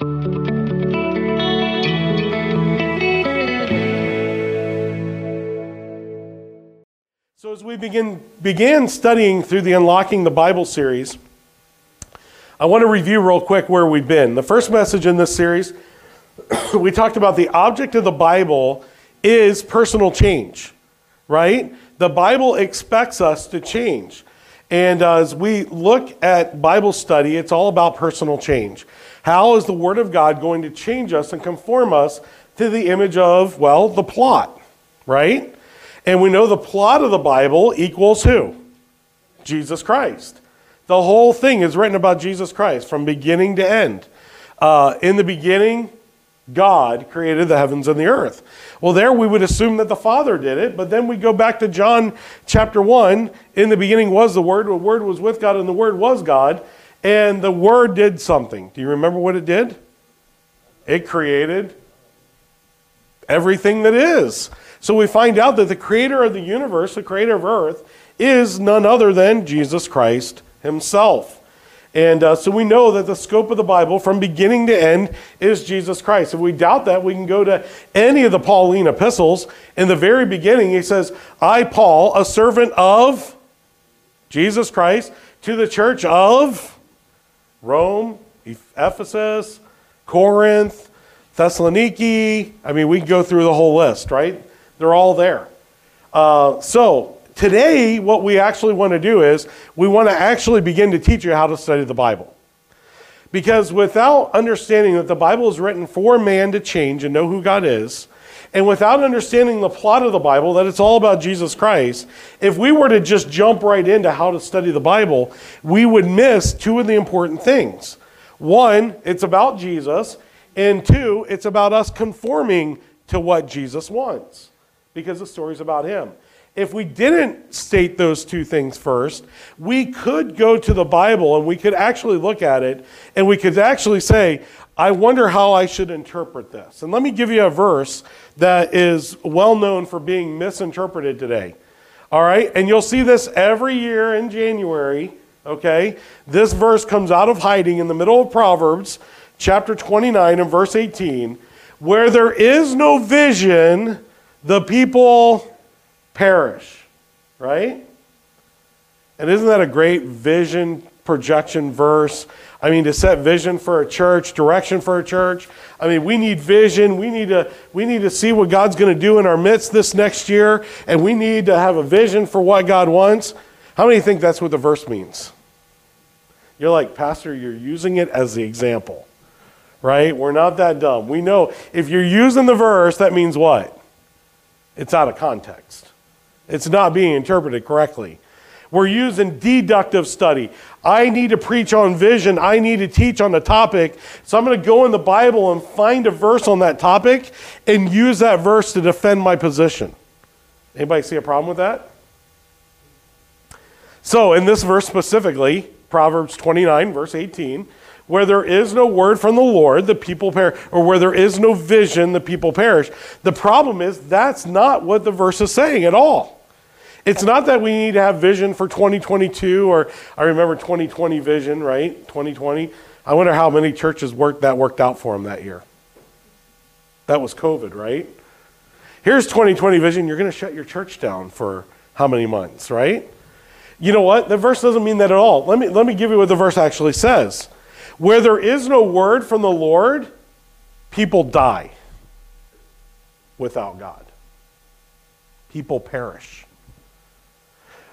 So, as we begin, began studying through the Unlocking the Bible series, I want to review real quick where we've been. The first message in this series, we talked about the object of the Bible is personal change, right? The Bible expects us to change. And as we look at Bible study, it's all about personal change. How is the Word of God going to change us and conform us to the image of, well, the plot, right? And we know the plot of the Bible equals who? Jesus Christ. The whole thing is written about Jesus Christ from beginning to end. Uh, in the beginning, God created the heavens and the earth. Well, there we would assume that the Father did it, but then we go back to John chapter 1. In the beginning was the Word, the Word was with God, and the Word was God. And the Word did something. Do you remember what it did? It created everything that is. So we find out that the creator of the universe, the creator of earth, is none other than Jesus Christ himself. And uh, so we know that the scope of the Bible from beginning to end is Jesus Christ. If we doubt that, we can go to any of the Pauline epistles. In the very beginning, he says, I, Paul, a servant of Jesus Christ, to the church of Rome, Ephesus, Corinth, Thessaloniki. I mean, we can go through the whole list, right? They're all there. Uh, so today, what we actually want to do is we want to actually begin to teach you how to study the Bible. Because without understanding that the Bible is written for man to change and know who God is, and without understanding the plot of the Bible, that it's all about Jesus Christ, if we were to just jump right into how to study the Bible, we would miss two of the important things. One, it's about Jesus, and two, it's about us conforming to what Jesus wants because the story's about him. If we didn't state those two things first, we could go to the Bible and we could actually look at it and we could actually say, I wonder how I should interpret this. And let me give you a verse that is well known for being misinterpreted today. All right? And you'll see this every year in January. Okay? This verse comes out of hiding in the middle of Proverbs, chapter 29 and verse 18. Where there is no vision, the people perish, right? And isn't that a great vision projection verse? I mean, to set vision for a church, direction for a church. I mean, we need vision. We need to, we need to see what God's going to do in our midst this next year, and we need to have a vision for what God wants. How many think that's what the verse means? You're like, Pastor, you're using it as the example, right? We're not that dumb. We know if you're using the verse, that means what? It's out of context. It's not being interpreted correctly. We're using deductive study. I need to preach on vision. I need to teach on the topic. So I'm going to go in the Bible and find a verse on that topic and use that verse to defend my position. Anybody see a problem with that? So, in this verse specifically, Proverbs 29, verse 18, where there is no word from the Lord, the people perish, or where there is no vision, the people perish. The problem is that's not what the verse is saying at all. It's not that we need to have vision for 2022 or I remember 2020 vision, right? 2020. I wonder how many churches worked that worked out for them that year. That was COVID, right? Here's 2020 vision. You're going to shut your church down for how many months, right? You know what? The verse doesn't mean that at all. Let me, let me give you what the verse actually says. Where there is no word from the Lord, people die without God. People perish.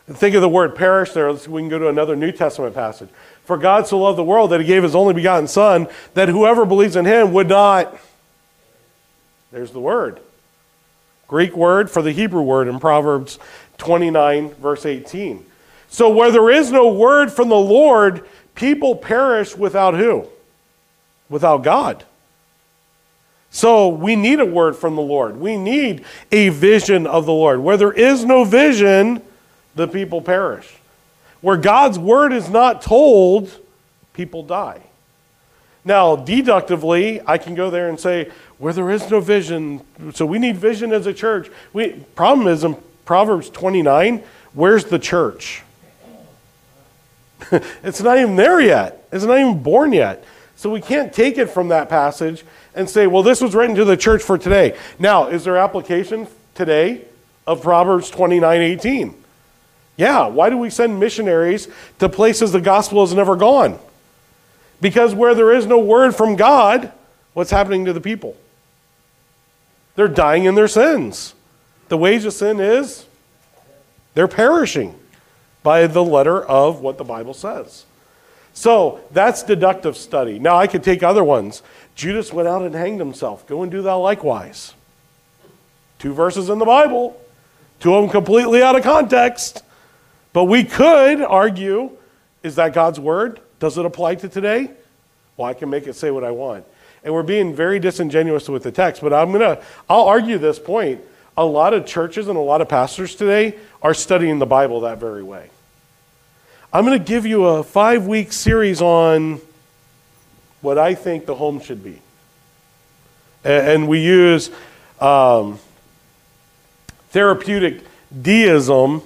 Think of the word perish there. We can go to another New Testament passage. For God so loved the world that he gave his only begotten Son, that whoever believes in him would not. There's the word. Greek word for the Hebrew word in Proverbs 29, verse 18. So where there is no word from the Lord, People perish without who? Without God. So we need a word from the Lord. We need a vision of the Lord. Where there is no vision, the people perish. Where God's word is not told, people die. Now, deductively, I can go there and say, where there is no vision, so we need vision as a church. We, problem is in Proverbs 29, where's the church? it's not even there yet. It's not even born yet. So we can't take it from that passage and say, well, this was written to the church for today. Now, is there application today of Proverbs 29 18? Yeah, why do we send missionaries to places the gospel has never gone? Because where there is no word from God, what's happening to the people? They're dying in their sins. The wage of sin is they're perishing by the letter of what the Bible says. So that's deductive study. Now I could take other ones. Judas went out and hanged himself. Go and do thou likewise. Two verses in the Bible, two of them completely out of context. But we could argue is that God's word? Does it apply to today? Well, I can make it say what I want. And we're being very disingenuous with the text, but I'm going to I'll argue this point. A lot of churches and a lot of pastors today are studying the Bible that very way. I'm going to give you a 5-week series on what I think the home should be. And we use um, therapeutic deism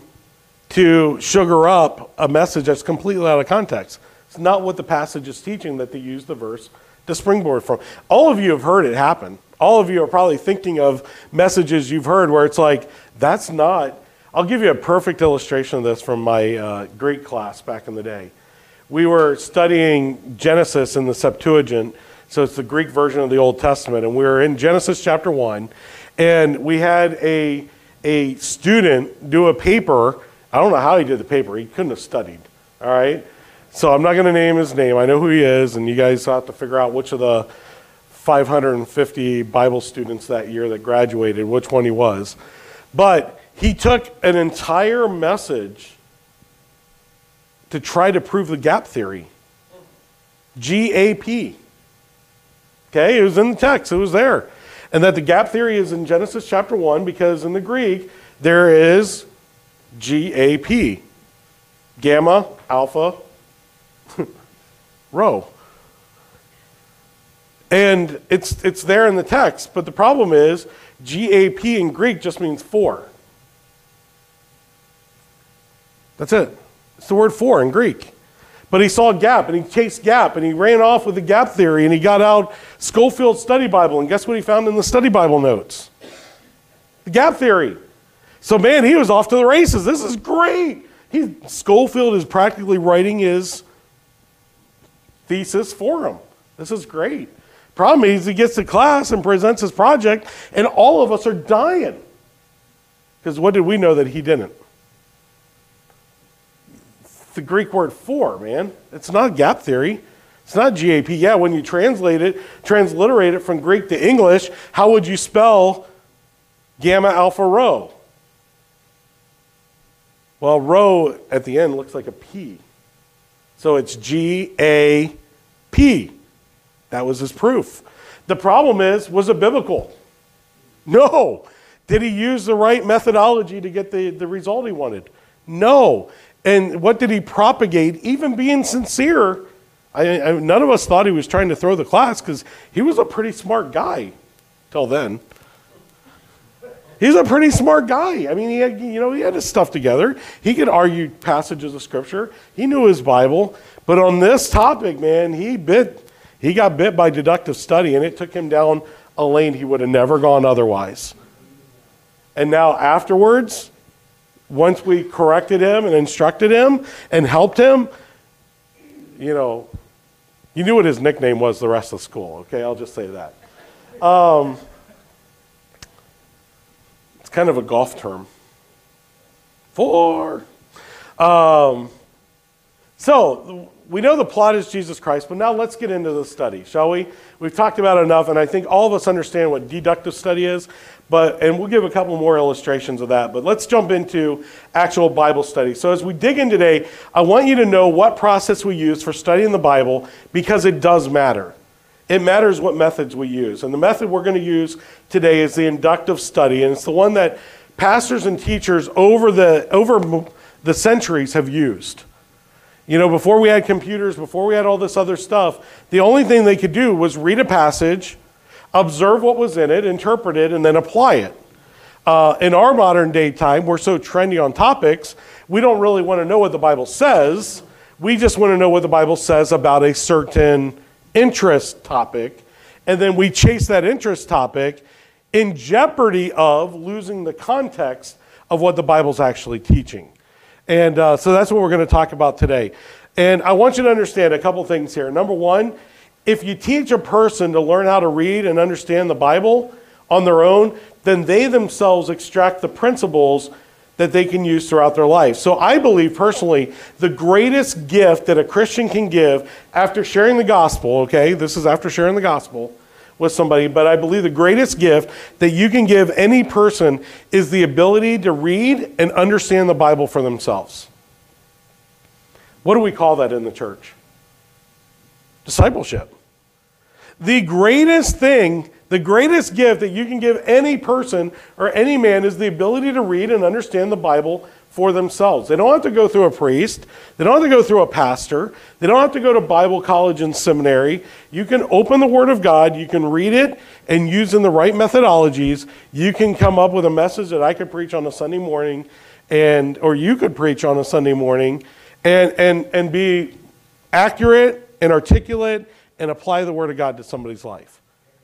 to sugar up a message that's completely out of context. It's not what the passage is teaching that they use the verse to springboard from. All of you have heard it happen. All of you are probably thinking of messages you've heard where it's like, that's not. I'll give you a perfect illustration of this from my uh, Greek class back in the day. We were studying Genesis in the Septuagint, so it's the Greek version of the Old Testament, and we were in Genesis chapter 1, and we had a, a student do a paper I don't know how he did the paper. He couldn't have studied. All right? So I'm not going to name his name. I know who he is, and you guys have to figure out which of the 550 Bible students that year that graduated, which one he was. But he took an entire message to try to prove the gap theory. GAP. Okay, it was in the text, it was there. And that the gap theory is in Genesis chapter 1 because in the Greek there is GAP, gamma, alpha, rho. And it's, it's there in the text, but the problem is GAP in Greek just means four. That's it. It's the word for in Greek. But he saw a gap and he chased gap and he ran off with the gap theory and he got out Scofield Study Bible. And guess what he found in the Study Bible notes? The gap theory. So, man, he was off to the races. This is great. He, Scofield is practically writing his thesis for him. This is great. Problem is, he gets to class and presents his project, and all of us are dying. Because what did we know that he didn't? the Greek word for, man. It's not gap theory. It's not GAP. Yeah, when you translate it, transliterate it from Greek to English, how would you spell gamma alpha rho? Well, rho at the end looks like a P. So it's G A P. That was his proof. The problem is, was it biblical? No. Did he use the right methodology to get the, the result he wanted? No. And what did he propagate? Even being sincere, I, I, none of us thought he was trying to throw the class because he was a pretty smart guy till then. He's a pretty smart guy. I mean, he had, you know, he had his stuff together. He could argue passages of scripture. He knew his Bible. But on this topic, man, he bit, he got bit by deductive study, and it took him down a lane he would have never gone otherwise. And now afterwards, once we corrected him and instructed him and helped him, you know, you knew what his nickname was the rest of school, okay? I'll just say that. Um, kind of a golf term. Four. Um, so we know the plot is Jesus Christ, but now let's get into the study, shall we? We've talked about it enough, and I think all of us understand what deductive study is, but and we'll give a couple more illustrations of that. But let's jump into actual Bible study. So as we dig in today, I want you to know what process we use for studying the Bible because it does matter. It matters what methods we use. And the method we're going to use today is the inductive study, and it's the one that pastors and teachers over the, over the centuries have used. You know, before we had computers, before we had all this other stuff, the only thing they could do was read a passage, observe what was in it, interpret it, and then apply it. Uh, in our modern day time, we're so trendy on topics, we don't really want to know what the Bible says. We just want to know what the Bible says about a certain interest topic, and then we chase that interest topic in jeopardy of losing the context of what the Bible's actually teaching. And uh, so that's what we're going to talk about today. And I want you to understand a couple things here. Number one, if you teach a person to learn how to read and understand the Bible on their own, then they themselves extract the principles that they can use throughout their life. So I believe personally the greatest gift that a Christian can give after sharing the gospel, okay, this is after sharing the gospel with somebody, but I believe the greatest gift that you can give any person is the ability to read and understand the Bible for themselves. What do we call that in the church? Discipleship. The greatest thing, the greatest gift that you can give any person or any man is the ability to read and understand the Bible for themselves. They don't have to go through a priest, they don't have to go through a pastor, they don't have to go to Bible college and seminary. You can open the Word of God, you can read it, and using the right methodologies, you can come up with a message that I could preach on a Sunday morning, and or you could preach on a Sunday morning, and and and be accurate and articulate and apply the Word of God to somebody's life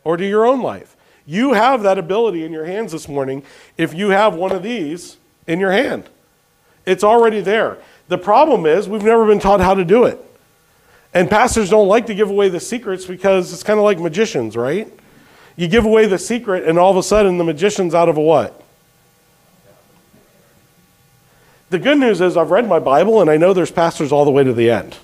or to your own life. You have that ability in your hands this morning if you have one of these in your hand. It's already there. The problem is we've never been taught how to do it. And pastors don't like to give away the secrets because it's kind of like magicians, right? You give away the secret, and all of a sudden the magician's out of a what? The good news is I've read my Bible and I know there's pastors all the way to the end.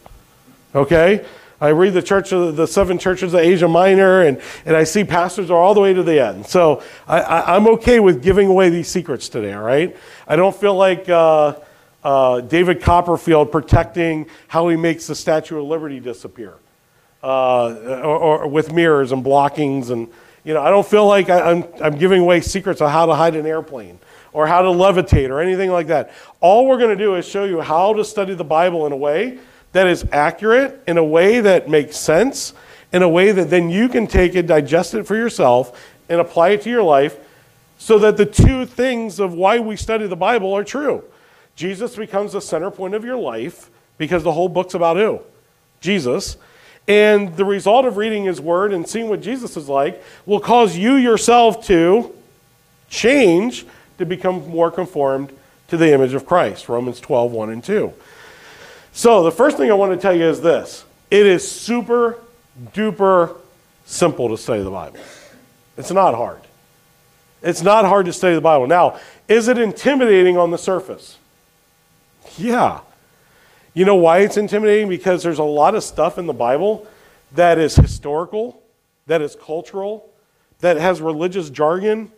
Okay? I read the church of the seven churches of Asia Minor, and, and I see pastors are all the way to the end. So I, I, am okay with giving away these secrets today, all right? I don't feel like uh, uh, David Copperfield protecting how he makes the Statue of Liberty disappear uh, or, or, with mirrors and blockings. And, you know, I don't feel like I, I'm, I'm giving away secrets on how to hide an airplane or how to levitate or anything like that. All we're going to do is show you how to study the Bible in a way that is accurate, in a way that makes sense, in a way that then you can take it, digest it for yourself, and apply it to your life so that the two things of why we study the Bible are true. Jesus becomes the center point of your life because the whole book's about who? Jesus. And the result of reading his word and seeing what Jesus is like will cause you yourself to change to become more conformed to the image of Christ. Romans 12, 1 and 2. So the first thing I want to tell you is this it is super duper simple to study the Bible. It's not hard. It's not hard to study the Bible. Now, is it intimidating on the surface? Yeah. You know why it's intimidating? Because there's a lot of stuff in the Bible that is historical, that is cultural, that has religious jargon.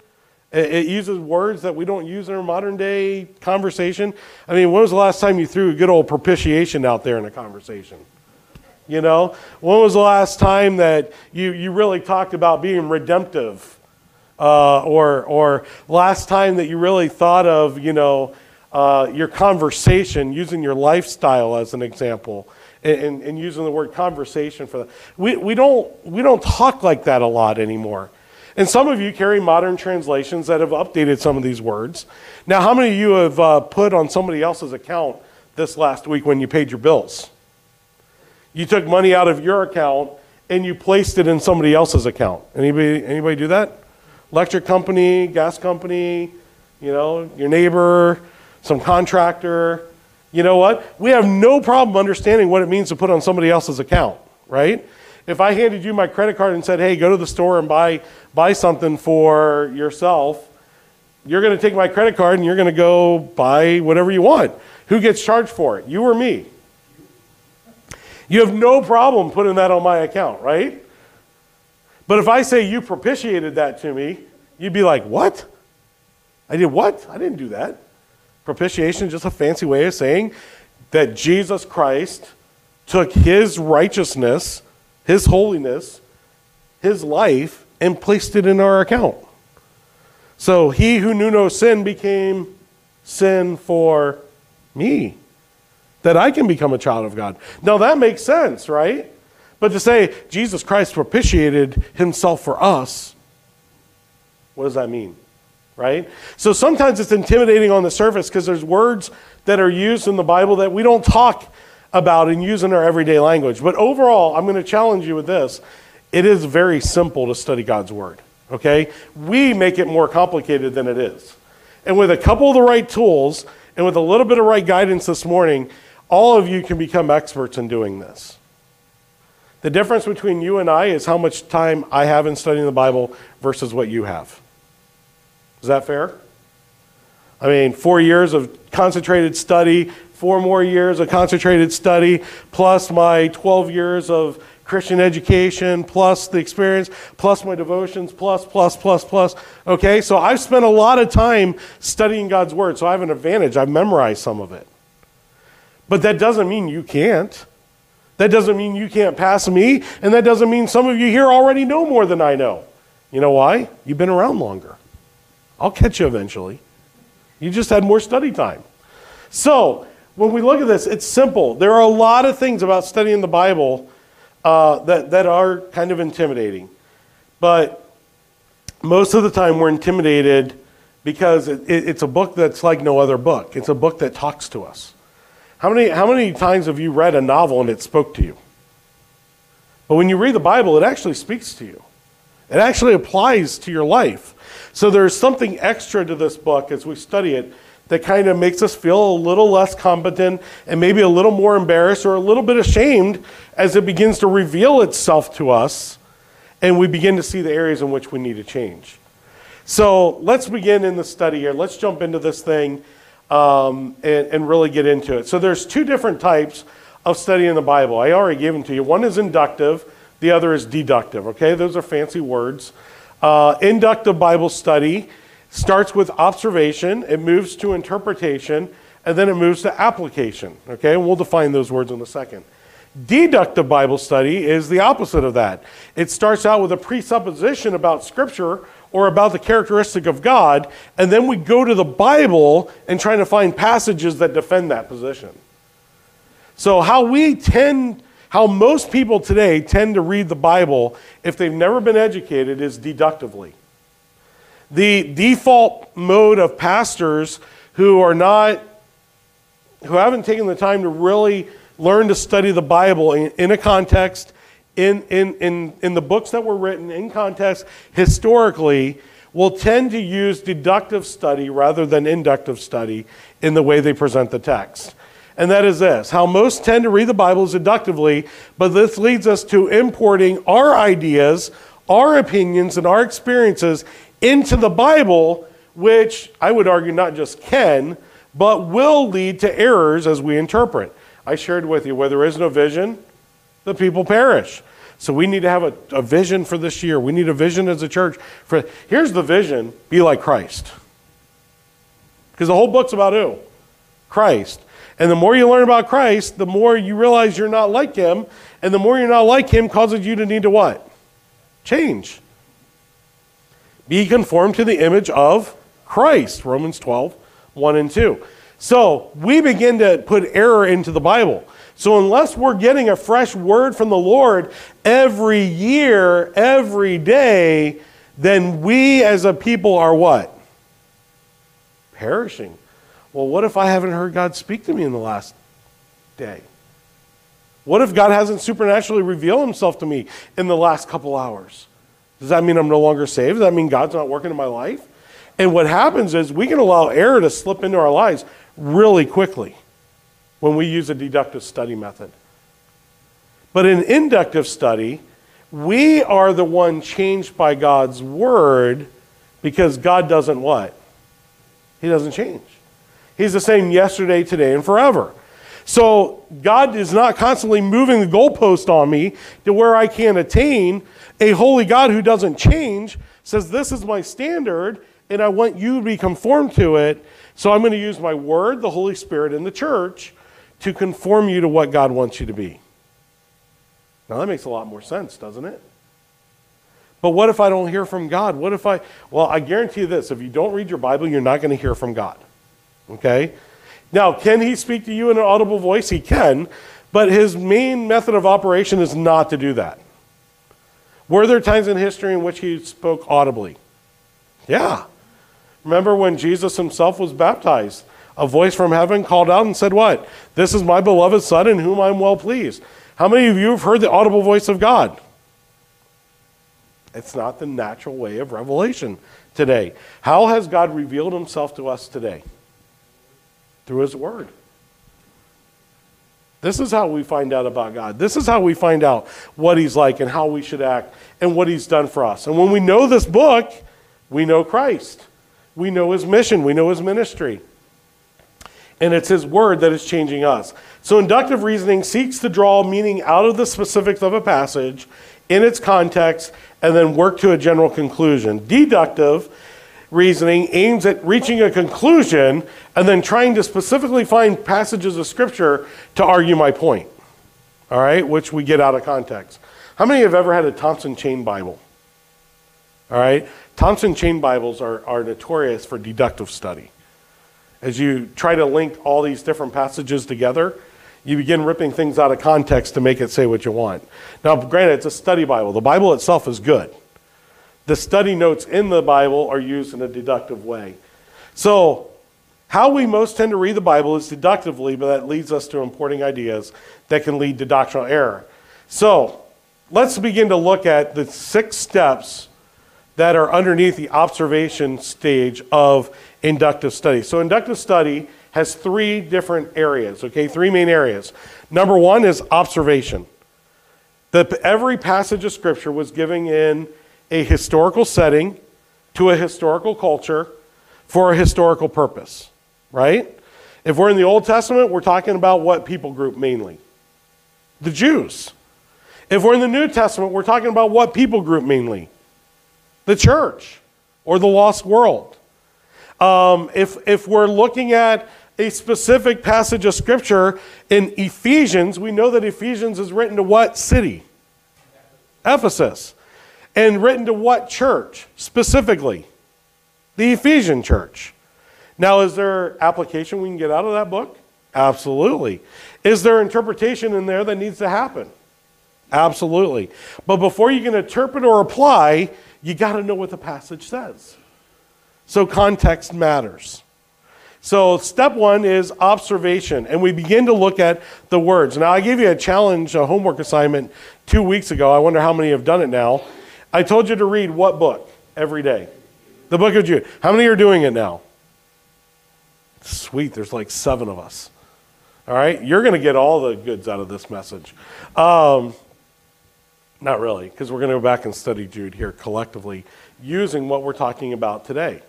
It uses words that we don't use in our modern day conversation. I mean, when was the last time you threw a good old propitiation out there in a conversation? You know, when was the last time that you, you really talked about being redemptive? Uh, or, or last time that you really thought of, you know, uh, your conversation, using your lifestyle as an example, and, and, using the word conversation for that. We, we, don't, we don't talk like that a lot anymore. And some of you carry modern translations that have updated some of these words. Now, how many of you have uh, put on somebody else's account this last week when you paid your bills? You took money out of your account and you placed it in somebody else's account. Anybody, anybody do that? Electric company, gas company, you know, your neighbor, some contractor. You know what? We have no problem understanding what it means to put on somebody else's account, right? If I handed you my credit card and said, hey, go to the store and buy, buy something for yourself, you're going to take my credit card and you're going to go buy whatever you want. Who gets charged for it? You or me? You have no problem putting that on my account, right? But if I say you propitiated that to me, you'd be like, what? I did what? I didn't do that. Propitiation is just a fancy way of saying that Jesus Christ took his righteousness, his holiness, his life, and placed it in our account. So he who knew no sin became sin for me, that I can become a child of God. Now that makes sense, right? But to say Jesus Christ propitiated himself for us, what does that mean? right? So sometimes it's intimidating on the surface because there's words that are used in the Bible that we don't talk about and use in our everyday language. But overall, I'm going to challenge you with this. It is very simple to study God's Word, okay? We make it more complicated than it is. And with a couple of the right tools and with a little bit of right guidance this morning, all of you can become experts in doing this. The difference between you and I is how much time I have in studying the Bible versus what you have. Is that fair? I mean, four years of concentrated study, four more years of concentrated study, plus my 12 years of Christian education, plus the experience, plus my devotions, plus, plus, plus, plus. Okay, so I've spent a lot of time studying God's Word, so I have an advantage. I've memorized some of it. But that doesn't mean you can't. That doesn't mean you can't pass me, and that doesn't mean some of you here already know more than I know. You know why? You've been around longer. I'll catch you eventually. You just had more study time. So, when we look at this, it's simple. There are a lot of things about studying the Bible uh, that, that are kind of intimidating. But most of the time, we're intimidated because it, it, it's a book that's like no other book. It's a book that talks to us. How many, how many times have you read a novel and it spoke to you? But when you read the Bible, it actually speaks to you. It actually applies to your life. So there's something extra to this book as we study it that kind of makes us feel a little less competent and maybe a little more embarrassed or a little bit ashamed as it begins to reveal itself to us and we begin to see the areas in which we need to change. So let's begin in the study here. Let's jump into this thing um, and, and really get into it. So there's two different types of studying the Bible. I already gave them to you. One is inductive, the other is deductive. Okay, those are fancy words. Uh, inductive Bible study starts with observation, it moves to interpretation, and then it moves to application. Okay, and we'll define those words in a second. Deductive Bible study is the opposite of that. It starts out with a presupposition about Scripture or about the characteristic of God, and then we go to the Bible and try to find passages that defend that position. So, how we tend, how most people today tend to read the Bible if they've never been educated is deductively. The default mode of pastors who are not, who haven't taken the time to really learn to study the Bible in, in a context, in, in, in, in the books that were written, in context, historically, will tend to use deductive study rather than inductive study in the way they present the text. And that is this how most tend to read the Bible is deductively, but this leads us to importing our ideas, our opinions, and our experiences into the Bible, which I would argue not just can, but will lead to errors as we interpret. I shared with you where there is no vision, the people perish. So we need to have a, a vision for this year. We need a vision as a church. For here's the vision: be like Christ. Because the whole book's about who? Christ. And the more you learn about Christ, the more you realize you're not like him, and the more you're not like him causes you to need to what? Change. Be conformed to the image of Christ, Romans 12, 1 and 2. So we begin to put error into the Bible. So unless we're getting a fresh word from the Lord every year, every day, then we as a people are what? Perishing. Well, what if I haven't heard God speak to me in the last day? What if God hasn't supernaturally revealed himself to me in the last couple hours? Does that mean I'm no longer saved? Does that mean God's not working in my life? And what happens is we can allow error to slip into our lives really quickly when we use a deductive study method. But in inductive study, we are the one changed by God's word because God doesn't what? He doesn't change. He's the same yesterday, today, and forever. So God is not constantly moving the goalpost on me to where I can't attain a holy God who doesn't change says, This is my standard, and I want you to be conformed to it. So I'm going to use my word, the Holy Spirit, and the church to conform you to what God wants you to be. Now that makes a lot more sense, doesn't it? But what if I don't hear from God? What if I, well, I guarantee you this if you don't read your Bible, you're not going to hear from God. Okay? Now, can He speak to you in an audible voice? He can, but His main method of operation is not to do that. Were there times in history in which he spoke audibly? Yeah. Remember when Jesus himself was baptized? A voice from heaven called out and said, What? This is my beloved Son in whom I'm well pleased. How many of you have heard the audible voice of God? It's not the natural way of revelation today. How has God revealed himself to us today? Through his word. This is how we find out about God. This is how we find out what He's like and how we should act and what He's done for us. And when we know this book, we know Christ. We know His mission. We know His ministry. And it's His word that is changing us. So inductive reasoning seeks to draw meaning out of the specifics of a passage in its context and then work to a general conclusion. Deductive reasoning aims at reaching a conclusion and then trying to specifically find passages of scripture to argue my point. All right, which we get out of context. How many have ever had a Thompson Chain Bible? All right, Thompson Chain Bibles are, are notorious for deductive study. As you try to link all these different passages together, you begin ripping things out of context to make it say what you want. Now, granted, it's a study Bible. The Bible itself is good. The study notes in the Bible are used in a deductive way. So, how we most tend to read the Bible is deductively, but that leads us to importing ideas that can lead to doctrinal error. So, let's begin to look at the six steps that are underneath the observation stage of inductive study. So, inductive study has three different areas, okay? Three main areas. Number one is observation. The, every passage of Scripture was giving in a historical setting to a historical culture for a historical purpose, right? If we're in the Old Testament, we're talking about what people group mainly? The Jews. If we're in the New Testament, we're talking about what people group mainly? The church or the lost world. Um, if, if we're looking at a specific passage of Scripture in Ephesians, we know that Ephesians is written to what city? Ephesus. And written to what church specifically? The Ephesian church. Now, is there application we can get out of that book? Absolutely. Is there interpretation in there that needs to happen? Absolutely. But before you can interpret or apply, you got to know what the passage says. So context matters. So, step one is observation, and we begin to look at the words. Now, I gave you a challenge, a homework assignment two weeks ago. I wonder how many have done it now. I told you to read what book every day? The book of Jude. How many are doing it now? Sweet, there's like seven of us. All right, you're going to get all the goods out of this message. Um, not really, because we're going to go back and study Jude here collectively using what we're talking about today.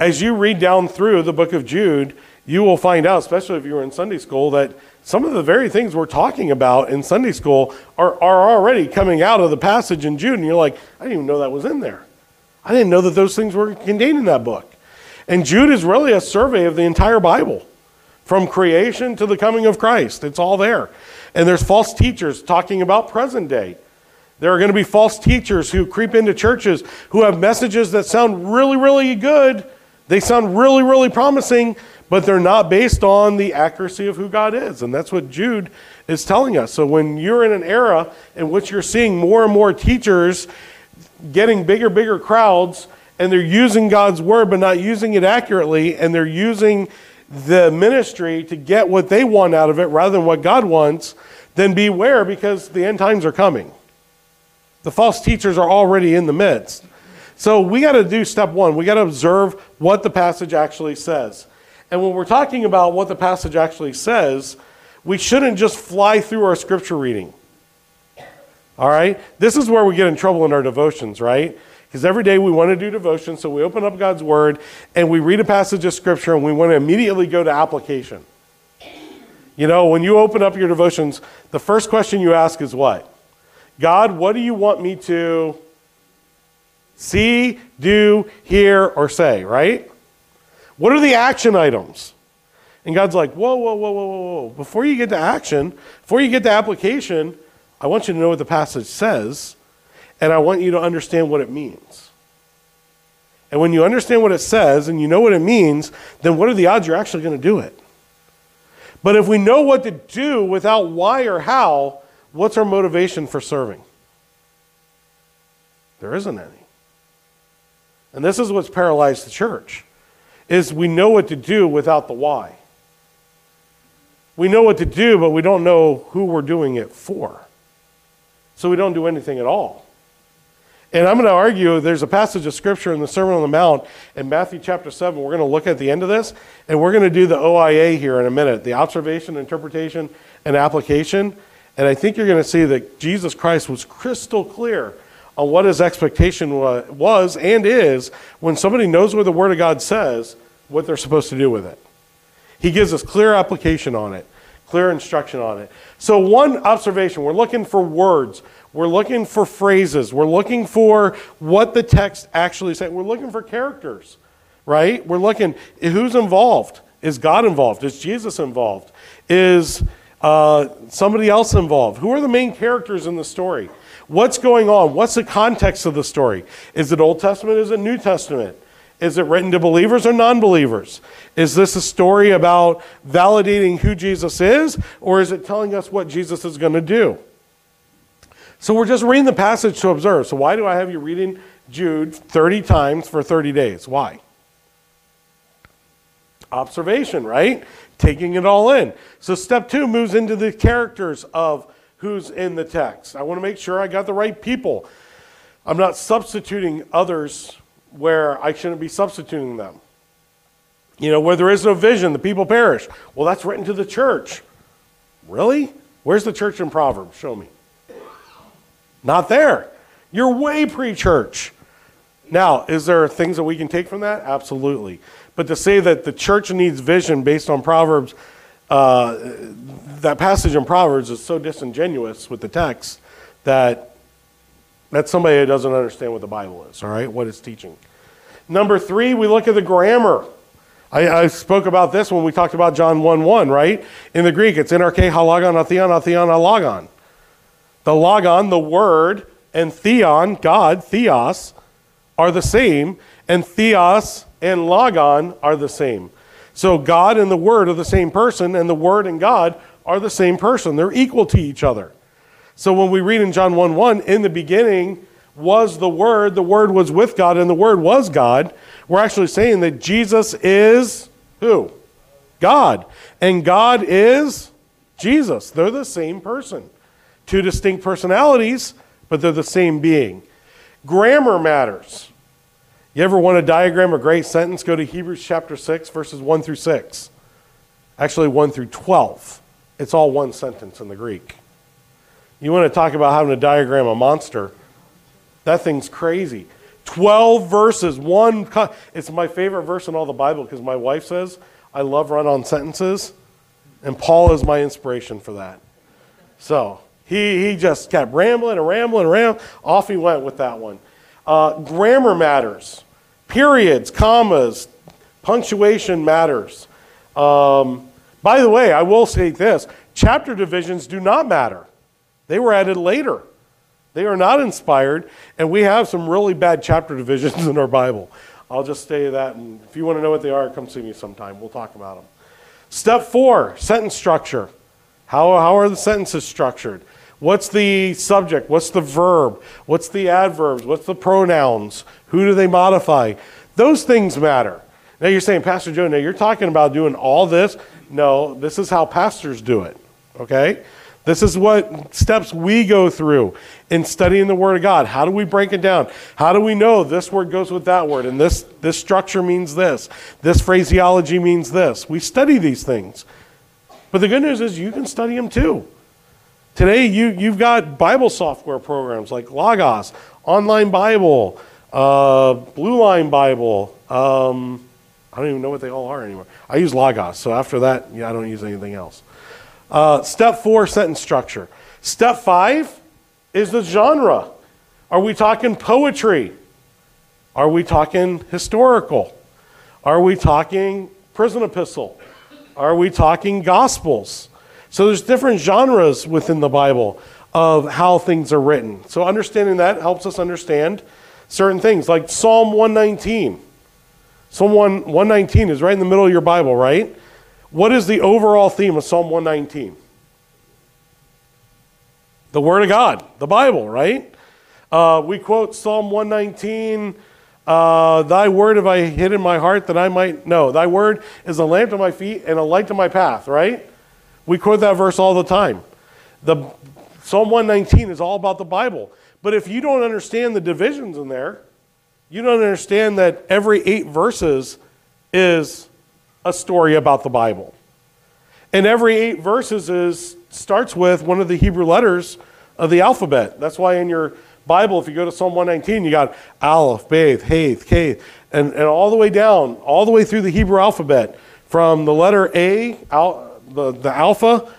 As you read down through the book of Jude, you will find out, especially if you were in Sunday school, that some of the very things we're talking about in Sunday school are, are already coming out of the passage in Jude. And you're like, I didn't even know that was in there. I didn't know that those things were contained in that book. And Jude is really a survey of the entire Bible from creation to the coming of Christ. It's all there. And there's false teachers talking about present day. There are going to be false teachers who creep into churches who have messages that sound really, really good. They sound really, really promising, but they're not based on the accuracy of who God is. And that's what Jude is telling us. So when you're in an era in which you're seeing more and more teachers getting bigger, bigger crowds, and they're using God's word but not using it accurately, and they're using the ministry to get what they want out of it rather than what God wants, then beware because the end times are coming. The false teachers are already in the midst. So we got to do step one. We got to observe what the passage actually says. And when we're talking about what the passage actually says, we shouldn't just fly through our scripture reading. All right? This is where we get in trouble in our devotions, right? Because every day we want to do devotion, so we open up God's Word and we read a passage of Scripture and we want to immediately go to application. You know, when you open up your devotions, the first question you ask is what? God, what do you want me to see, do, hear, or say, right? What are the action items? And God's like, whoa, whoa, whoa, whoa, whoa. Before you get to action, before you get to application, I want you to know what the passage says, and I want you to understand what it means. And when you understand what it says and you know what it means, then what are the odds you're actually going to do it? But if we know what to do without why or how, what's our motivation for serving? There isn't any. And this is what's paralyzed the church is we know what to do without the why. We know what to do, but we don't know who we're doing it for. So we don't do anything at all. And I'm going to argue there's a passage of scripture in the Sermon on the Mount in Matthew chapter 7. We're going to look at the end of this, and we're going to do the OIA here in a minute the observation, interpretation, and application. And I think you're going to see that Jesus Christ was crystal clear on what his expectation was and is when somebody knows what the Word of God says, what they're supposed to do with it. He gives us clear application on it, clear instruction on it. So, one observation we're looking for words, we're looking for phrases, we're looking for what the text actually said, we're looking for characters, right? We're looking who's involved. Is God involved? Is Jesus involved? Is uh, somebody else involved? Who are the main characters in the story? What's going on? What's the context of the story? Is it Old Testament? Is it New Testament? Is it written to believers or non believers? Is this a story about validating who Jesus is, or is it telling us what Jesus is going to do? So we're just reading the passage to observe. So, why do I have you reading Jude 30 times for 30 days? Why? Observation, right? Taking it all in. So, step two moves into the characters of who's in the text. I want to make sure I got the right people. I'm not substituting others where I shouldn't be substituting them. You know, where there is no vision, the people perish. Well, that's written to the church. Really? Where's the church in Proverbs? Show me. Not there. You're way pre church. Now, is there things that we can take from that? Absolutely. But to say that the church needs vision based on Proverbs, uh, that passage in Proverbs is so disingenuous with the text that that's somebody who doesn't understand what the Bible is, all right, what it's teaching. Number three, we look at the grammar. I, I spoke about this when we talked about John 1 1, right? In the Greek, it's NRK halagon, atheon, atheon, logon. The logon, the word, and theon, God, theos, are the same, and theos and logon are the same. So God and the word are the same person, and the word and God are the same person. They're equal to each other. So when we read in John 1 1, in the beginning was the Word, the Word was with God, and the Word was God, we're actually saying that Jesus is who? God. And God is Jesus. They're the same person. Two distinct personalities, but they're the same being. Grammar matters. You ever want to diagram a great sentence? Go to Hebrews chapter 6, verses 1 through 6. Actually, 1 through 12. It's all one sentence in the Greek. You want to talk about having to diagram a monster? That thing's crazy. 12 verses, one. It's my favorite verse in all the Bible because my wife says I love run on sentences, and Paul is my inspiration for that. So he, he just kept rambling and rambling rambling. Off he went with that one. Uh, grammar matters, periods, commas, punctuation matters. Um, by the way, I will say this chapter divisions do not matter. They were added later. They are not inspired, and we have some really bad chapter divisions in our Bible. I'll just say that, and if you want to know what they are, come see me sometime. We'll talk about them. Step four sentence structure. How, how are the sentences structured? What's the subject? What's the verb? What's the adverbs? What's the pronouns? Who do they modify? Those things matter. Now you're saying, Pastor Joe, now you're talking about doing all this. No, this is how pastors do it. Okay? This is what steps we go through in studying the Word of God. How do we break it down? How do we know this word goes with that word and this, this structure means this? This phraseology means this. We study these things. But the good news is you can study them too. Today, you, you've got Bible software programs like Logos, Online Bible, uh, Blue Letter Bible. Um, I don't even know what they all are anymore. I use Logos, so after that, yeah, I don't use anything else. Uh, step four, sentence structure. Step five is the genre. Are we talking poetry? Are we talking historical? Are we talking prison epistle? Are we talking gospels? So there's different genres within the Bible of how things are written. So understanding that helps us understand certain things, like Psalm 119. Psalm 119 is right in the middle of your Bible, right? What is the overall theme of Psalm 119? The Word of God, the Bible, right? Uh, we quote Psalm 119 Uh, thy word have I hid in my heart that I might know. Thy word is a lamp to my feet and a light to my path, right? We quote that verse all the time. The Psalm 119 is all about the Bible. But if you don't understand the divisions in there, you don't understand that every eight verses is a story about the Bible. And every eight verses is, starts with one of the Hebrew letters of the alphabet. That's why in your Bible, if you go to Psalm 119, you got Aleph, Beth, Hath, Kath, and, and all the way down, all the way through the Hebrew alphabet, from the letter A, al, the, the alpha.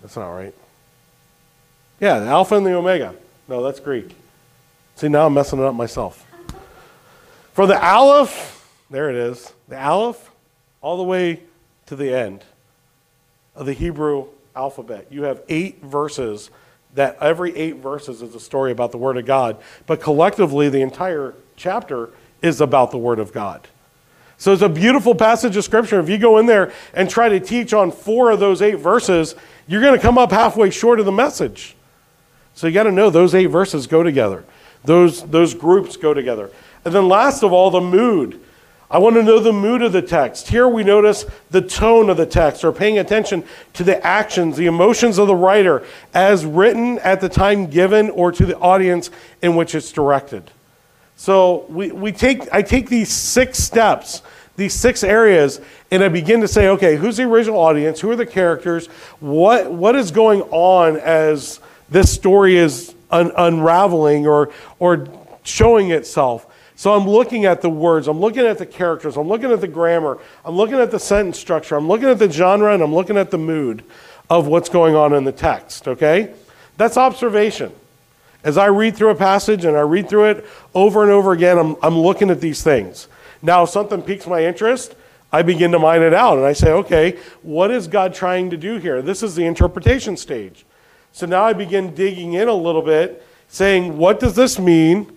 That's not right. Yeah, the alpha and the omega. No, that's Greek. See, now I'm messing it up myself. For the aleph, there it is, the aleph, all the way to the end of the Hebrew alphabet. You have eight verses that every eight verses is a story about the Word of God, but collectively, the entire chapter is about the Word of God. So it's a beautiful passage of Scripture. If you go in there and try to teach on four of those eight verses, you're going to come up halfway short of the message. So you got to know those eight verses go together, those, those groups go together. And then, last of all, the mood. I want to know the mood of the text. Here we notice the tone of the text, or paying attention to the actions, the emotions of the writer as written at the time given, or to the audience in which it's directed. So we, we take, I take these six steps, these six areas, and I begin to say, okay, who's the original audience? Who are the characters? What, what is going on as this story is un- unraveling or, or showing itself? So I'm looking at the words, I'm looking at the characters, I'm looking at the grammar, I'm looking at the sentence structure, I'm looking at the genre, and I'm looking at the mood of what's going on in the text, okay? That's observation. As I read through a passage and I read through it over and over again, I'm, I'm looking at these things. Now, if something piques my interest, I begin to mine it out and I say, okay, what is God trying to do here? This is the interpretation stage. So now I begin digging in a little bit, saying, what does this mean?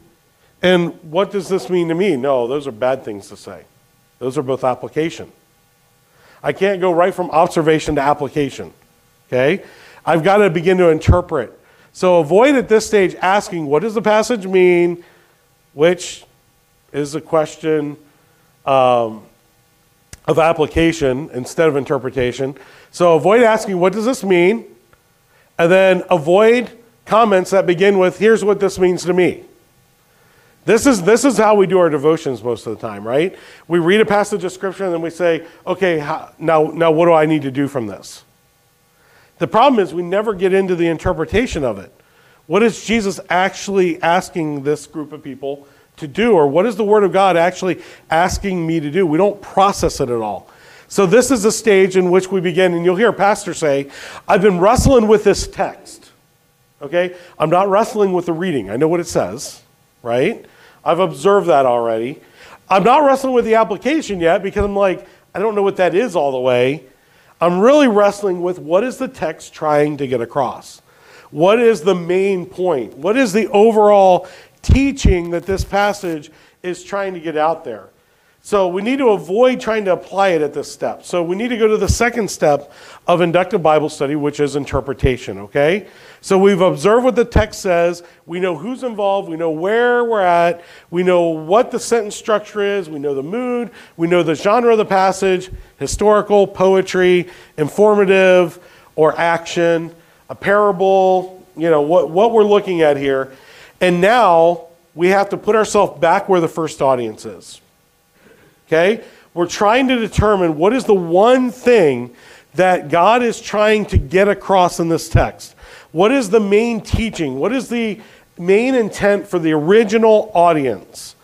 And what does this mean to me? No, those are bad things to say. Those are both application. I can't go right from observation to application. Okay? I've got to begin to interpret. So avoid at this stage asking, what does the passage mean? Which is a question um, of application instead of interpretation. So avoid asking, what does this mean? And then avoid comments that begin with, here's what this means to me. This is, this is how we do our devotions most of the time, right? We read a passage of Scripture and then we say, okay, how, now, now what do I need to do from this? The problem is we never get into the interpretation of it. What is Jesus actually asking this group of people to do? Or what is the Word of God actually asking me to do? We don't process it at all. So, this is a stage in which we begin, and you'll hear a pastor say, I've been wrestling with this text. Okay? I'm not wrestling with the reading. I know what it says, right? I've observed that already. I'm not wrestling with the application yet because I'm like, I don't know what that is all the way. I'm really wrestling with what is the text trying to get across? What is the main point? What is the overall teaching that this passage is trying to get out there? So we need to avoid trying to apply it at this step. So we need to go to the second step of inductive Bible study, which is interpretation, okay? So we've observed what the text says. We know who's involved. We know where we're at. We know what the sentence structure is. We know the mood. We know the genre of the passage historical, poetry, informative, or action, a parable, you know, what, what we're looking at here. And now we have to put ourselves back where the first audience is. Okay? We're trying to determine what is the one thing that God is trying to get across in this text. What is the main teaching? What is the main intent for the original audience?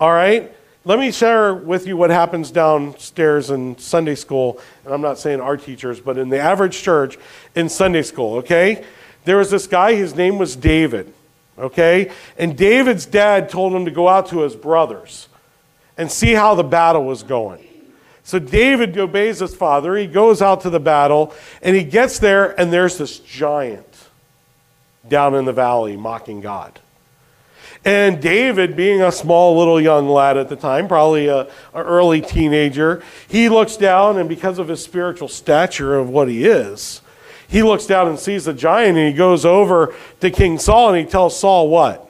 All right? Let me share with you what happens downstairs in Sunday school. And I'm not saying our teachers, but in the average church in Sunday school, okay? There was this guy, his name was David, okay? And David's dad told him to go out to his brothers and see how the battle was going. So David obeys his father. He goes out to the battle and he gets there, and there's this giant down in the valley mocking God. And David, being a small little young lad at the time, probably a, early teenager, he looks down, and because of his spiritual stature of what he is, he looks down and sees the giant, and he goes over to King Saul and he tells Saul what?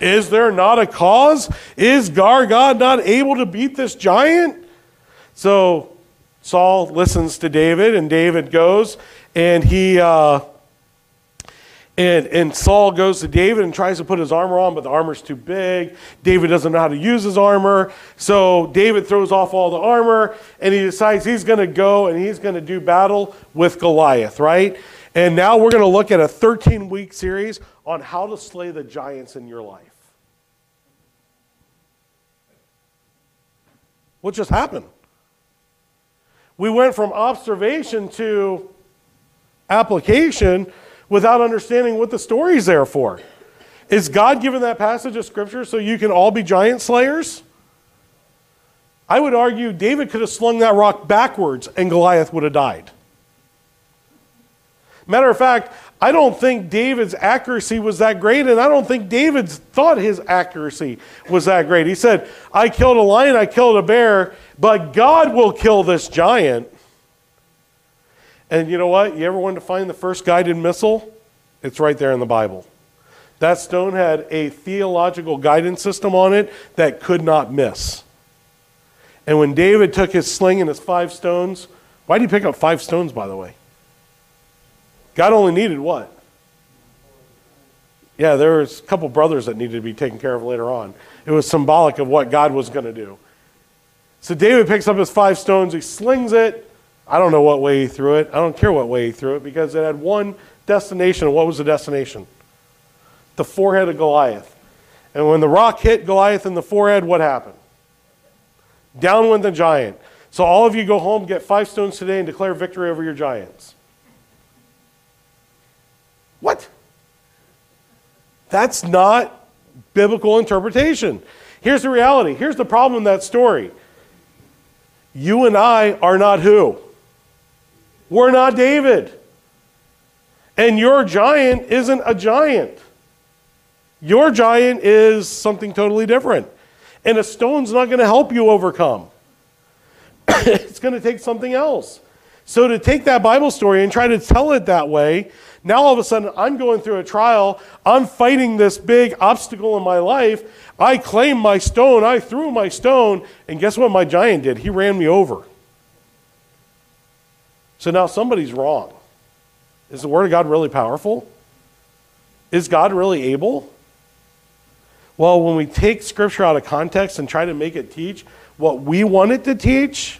Is there not a cause? Is Gar God not able to beat this giant? So Saul listens to David, and David goes, and he. Uh, and, and Saul goes to David and tries to put his armor on, but the armor's too big. David doesn't know how to use his armor. So David throws off all the armor and he decides he's going to go and he's going to do battle with Goliath, right? And now we're going to look at a 13 week series on how to slay the giants in your life. What just happened? We went from observation to application without understanding what the story's there for. Is God given that passage of scripture so you can all be giant slayers? I would argue David could have slung that rock backwards and Goliath would have died. Matter of fact, I don't think David's accuracy was that great, and I don't think David thought his accuracy was that great. He said, I killed a lion, I killed a bear, but God will kill this giant. And you know what? You ever wanted to find the first guided missile? It's right there in the Bible. That stone had a theological guidance system on it that could not miss. And when David took his sling and his five stones, why did he pick up five stones, by the way? God only needed what? Yeah, there was a couple brothers that needed to be taken care of later on. It was symbolic of what God was going to do. So David picks up his five stones, he slings it, I don't know what way he threw it. I don't care what way he threw it because it had one destination. What was the destination? The forehead of Goliath. And when the rock hit Goliath in the forehead, what happened? Down went the giant. So all of you go home, get five stones today, and declare victory over your giants. What? That's not biblical interpretation. Here's the reality. Here's the problem in that story. You and I are not who? We're not David. And your giant isn't a giant. Your giant is something totally different. And a stone's not going to help you overcome, it's going to take something else. So, to take that Bible story and try to tell it that way, now all of a sudden I'm going through a trial. I'm fighting this big obstacle in my life. I claim my stone. I threw my stone. And guess what my giant did? He ran me over. So now somebody's wrong. Is the Word of God really powerful? Is God really able? Well, when we take Scripture out of context and try to make it teach what we want it to teach,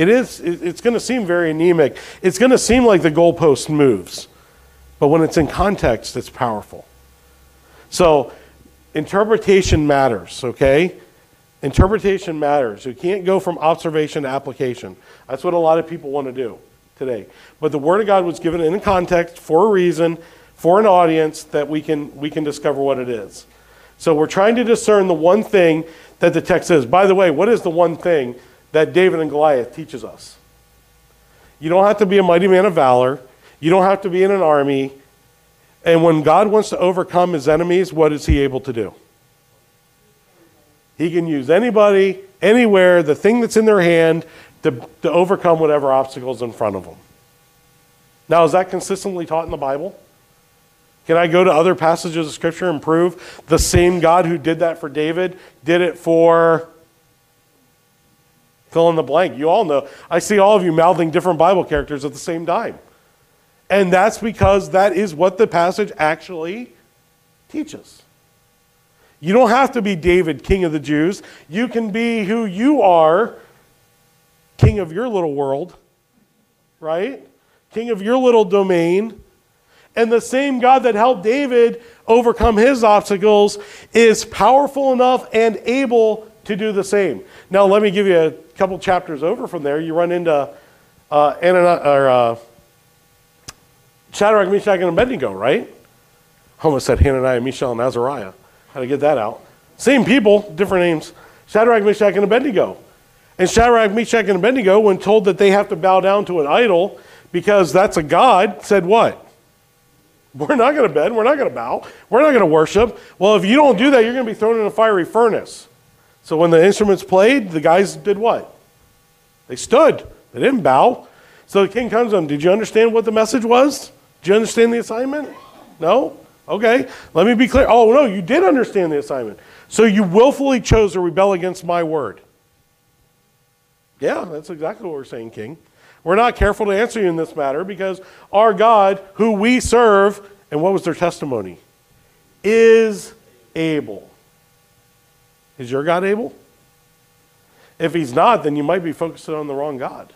it is, it's going to seem very anemic. It's going to seem like the goalpost moves. But when it's in context, it's powerful. So, interpretation matters, okay? Interpretation matters. You can't go from observation to application. That's what a lot of people want to do today. But the Word of God was given in context for a reason, for an audience that we can, we can discover what it is. So we're trying to discern the one thing that the text says. By the way, what is the one thing that David and Goliath teaches us? You don't have to be a mighty man of valor. You don't have to be in an army. And when God wants to overcome his enemies, what is he able to do? He can use anybody, anywhere, the thing that's in their hand to, to overcome whatever obstacles in front of them. Now, is that consistently taught in the Bible? Can I go to other passages of Scripture and prove the same God who did that for David did it for fill in the blank? You all know. I see all of you mouthing different Bible characters at the same time. And that's because that is what the passage actually teaches. You don't have to be David, king of the Jews. You can be who you are, king of your little world, right? King of your little domain. And the same God that helped David overcome his obstacles is powerful enough and able to do the same. Now, let me give you a couple chapters over from there. You run into uh, Ananias, or, uh, Shadrach, Meshach, and Abednego, right? I almost said Hananiah, Mishael, and Azariah. How to get that out? Same people, different names. Shadrach, Meshach, and Abednego. And Shadrach, Meshach, and Abednego, when told that they have to bow down to an idol because that's a god, said what? We're not going to bend. We're not going to bow. We're not going to worship. Well, if you don't do that, you're going to be thrown in a fiery furnace. So when the instruments played, the guys did what? They stood. They didn't bow. So the king comes to them. Did you understand what the message was? Did you understand the assignment? No? Okay, let me be clear. Oh, no, you did understand the assignment. So you willfully chose to rebel against my word. Yeah, that's exactly what we're saying, King. We're not careful to answer you in this matter because our God, who we serve, and what was their testimony? Is able. Is your God able? If he's not, then you might be focusing on the wrong God.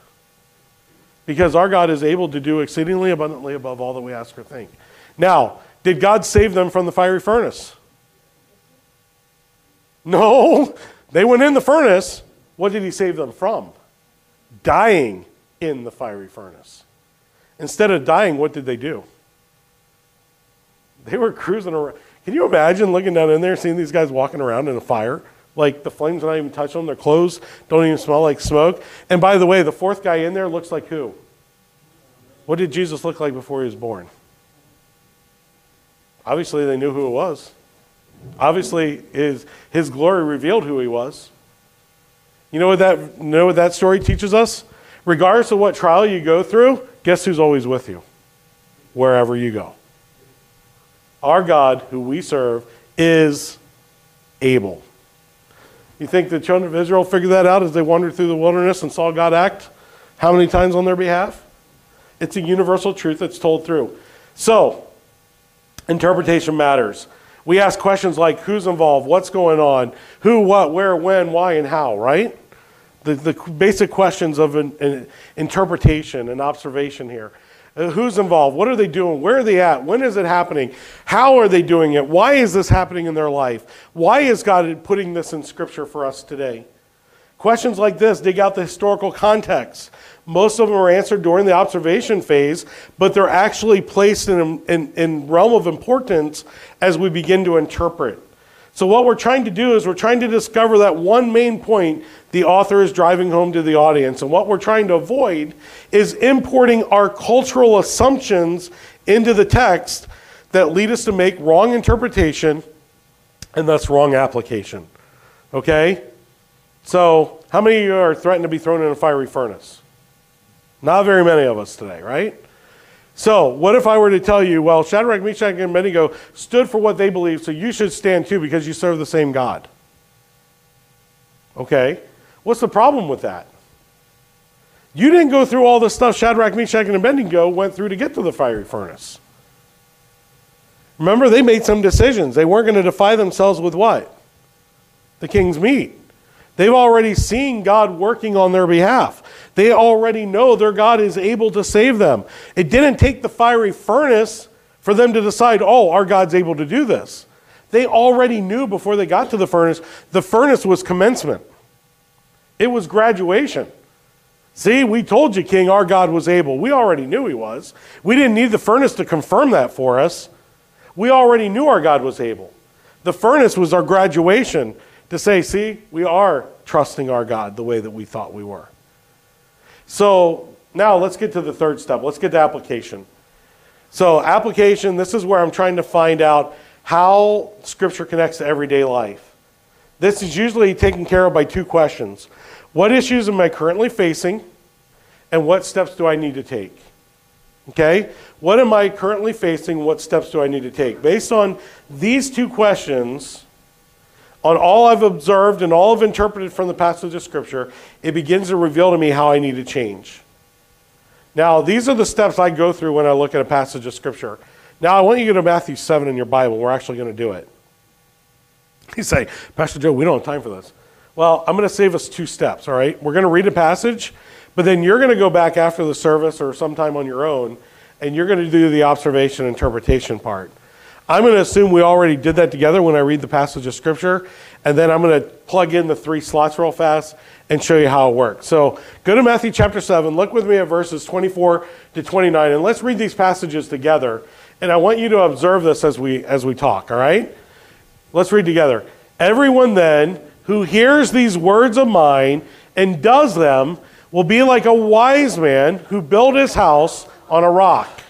Because our God is able to do exceedingly abundantly above all that we ask or think. Now, did God save them from the fiery furnace? No. They went in the furnace. What did he save them from? Dying in the fiery furnace. Instead of dying, what did they do? They were cruising around. Can you imagine looking down in there, seeing these guys walking around in a fire? Like the flames not even touch them, their clothes don't even smell like smoke. And by the way, the fourth guy in there looks like who? What did Jesus look like before he was born? Obviously, they knew who it was. Obviously, his, his glory revealed who he was. You know what that, you know what that story teaches us? Regardless of what trial you go through, guess who's always with you? Wherever you go. Our God, who we serve, is able. You think the children of Israel figured that out as they wandered through the wilderness and saw God act how many times on their behalf? It's a universal truth that's told through. So, interpretation matters. We ask questions like who's involved, what's going on, who, what, where, when, why, and how, right? The, the basic questions of an, an interpretation and observation here. Uh, who's involved? What are they doing? Where are they at? When is it happening? How are they doing it? Why is this happening in their life? Why is God putting this in Scripture for us today? Questions like this dig out the historical context. Most of them are answered during the observation phase, but they're actually placed in, in, in realm of importance as we begin to interpret. So, what we're trying to do is we're trying to discover that one main point the author is driving home to the audience. And what we're trying to avoid is importing our cultural assumptions into the text that lead us to make wrong interpretation and thus wrong application. Okay? So, how many of you are threatened to be thrown in a fiery furnace? Not very many of us today, right? So, what if I were to tell you, well, Shadrach, Meshach, and Abednego stood for what they believed, so you should stand too because you serve the same God? Okay. What's the problem with that? You didn't go through all the stuff Shadrach, Meshach, and Abednego went through to get to the fiery furnace. Remember, they made some decisions. They weren't going to defy themselves with what? The king's meat. They've already seen God working on their behalf. They already know their God is able to save them. It didn't take the fiery furnace for them to decide, oh, our God's able to do this. They already knew before they got to the furnace, the furnace was commencement, it was graduation. See, we told you, King, our God was able. We already knew he was. We didn't need the furnace to confirm that for us. We already knew our God was able. The furnace was our graduation to say, see, we are trusting our God the way that we thought we were. So now let's get to the third step. Let's get to application. So, application, this is where I'm trying to find out how Scripture connects to everyday life. This is usually taken care of by two questions What issues am I currently facing? And what steps do I need to take? Okay? What am I currently facing? What steps do I need to take? Based on these two questions, on all I've observed and all I've interpreted from the passage of Scripture, it begins to reveal to me how I need to change. Now, these are the steps I go through when I look at a passage of Scripture. Now, I want you to go to Matthew 7 in your Bible. We're actually going to do it. You say, Pastor Joe, we don't have time for this. Well, I'm going to save us two steps, all right? We're going to read a passage, but then you're going to go back after the service or sometime on your own, and you're going to do the observation interpretation part. I'm going to assume we already did that together when I read the passage of Scripture, and then I'm going to plug in the three slots real fast and show you how it works. So go to Matthew chapter 7, look with me at verses 24 to 29, and let's read these passages together. And I want you to observe this as we, as we talk, all right? Let's read together. Everyone then who hears these words of mine and does them will be like a wise man who built his house on a rock.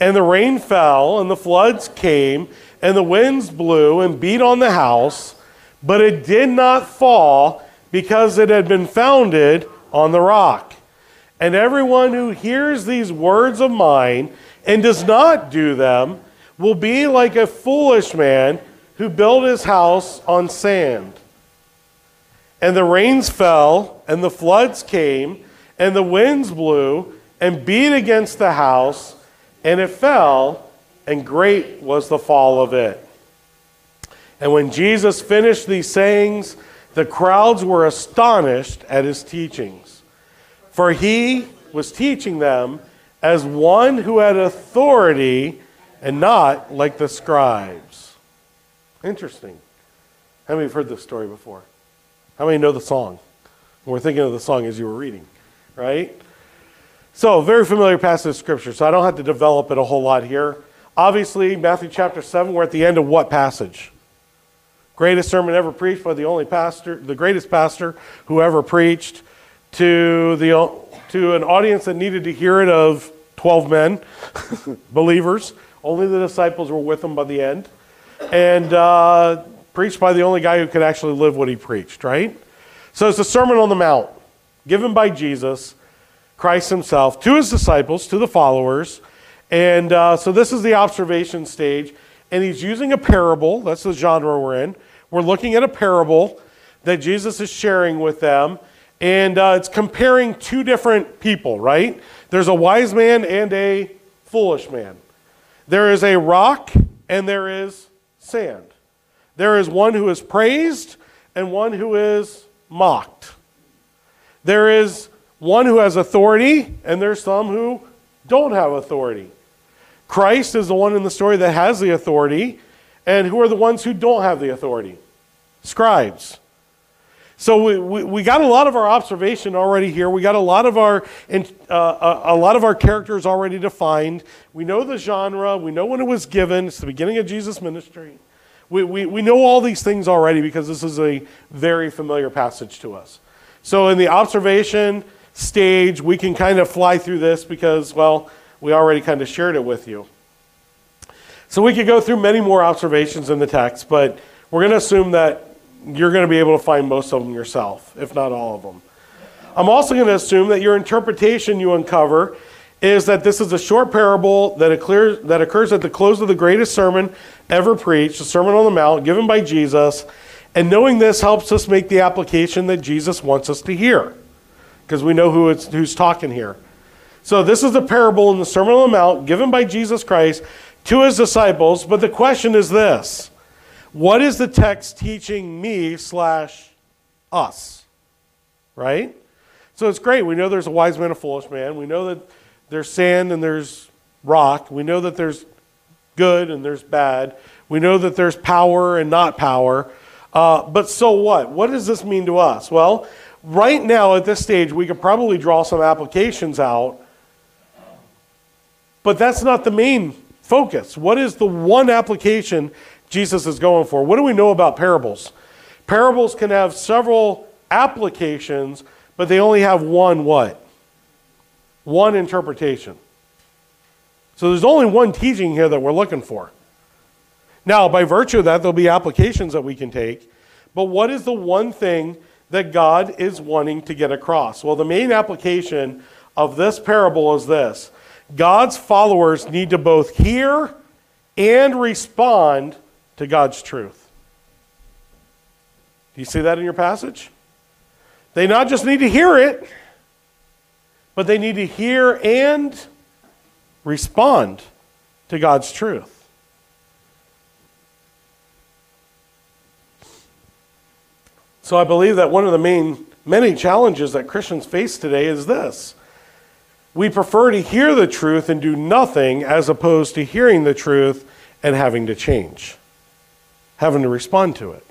And the rain fell, and the floods came, and the winds blew and beat on the house, but it did not fall because it had been founded on the rock. And everyone who hears these words of mine and does not do them will be like a foolish man who built his house on sand. And the rains fell, and the floods came, and the winds blew and beat against the house, and it fell, and great was the fall of it. And when Jesus finished these sayings, the crowds were astonished at his teachings. For he was teaching them as one who had authority and not like the scribes. Interesting. How many have heard this story before? How many know the song? We're thinking of the song as you were reading, right? So, very familiar passage of scripture, so I don't have to develop it a whole lot here. Obviously, Matthew chapter 7, we're at the end of what passage? Greatest sermon ever preached by the only pastor, the greatest pastor who ever preached to, the, to an audience that needed to hear it of 12 men, believers. Only the disciples were with him by the end. And uh, preached by the only guy who could actually live what he preached, right? So it's the Sermon on the Mount given by Jesus Christ himself to his disciples, to the followers. And uh, so this is the observation stage. And he's using a parable. That's the genre we're in. We're looking at a parable that Jesus is sharing with them. And uh, it's comparing two different people, right? There's a wise man and a foolish man. There is a rock and there is sand. There is one who is praised and one who is mocked. There is one who has authority, and there's some who don't have authority. Christ is the one in the story that has the authority, and who are the ones who don't have the authority? Scribes. So we, we, we got a lot of our observation already here. We got a lot of our uh, a, a lot of our characters already defined. We know the genre. We know when it was given. It's the beginning of Jesus' ministry. We, we, we know all these things already because this is a very familiar passage to us. So in the observation, stage, we can kind of fly through this because, well, we already kind of shared it with you. So we could go through many more observations in the text, but we're going to assume that you're going to be able to find most of them yourself, if not all of them. I'm also going to assume that your interpretation you uncover is that this is a short parable that occurs, that occurs at the close of the greatest sermon ever preached, the Sermon on the Mount, given by Jesus. And knowing this helps us make the application that Jesus wants us to hear because we know who who's talking here. So, this is a parable in the Sermon on the Mount given by Jesus Christ to his disciples. But the question is this What is the text teaching me slash us? Right? So, it's great. We know there's a wise man, and a foolish man. We know that there's sand and there's rock. We know that there's good and there's bad. We know that there's power and not power. Uh, but so what? What does this mean to us? Well, right now at this stage, we could probably draw some applications out, but that's not the main focus. What is the one application Jesus is going for? What do we know about parables? Parables can have several applications, but they only have one what? One interpretation. So there's only one teaching here that we're looking for. Now, by virtue of that, there'll be applications that we can take. But what is the one thing that God is wanting to get across? Well, the main application of this parable is this God's followers need to both hear and respond to God's truth. Do you see that in your passage? They not just need to hear it, but they need to hear and respond to God's truth. So I believe that one of the main many challenges that Christians face today is this. We prefer to hear the truth and do nothing as opposed to hearing the truth and having to change, having to respond to it.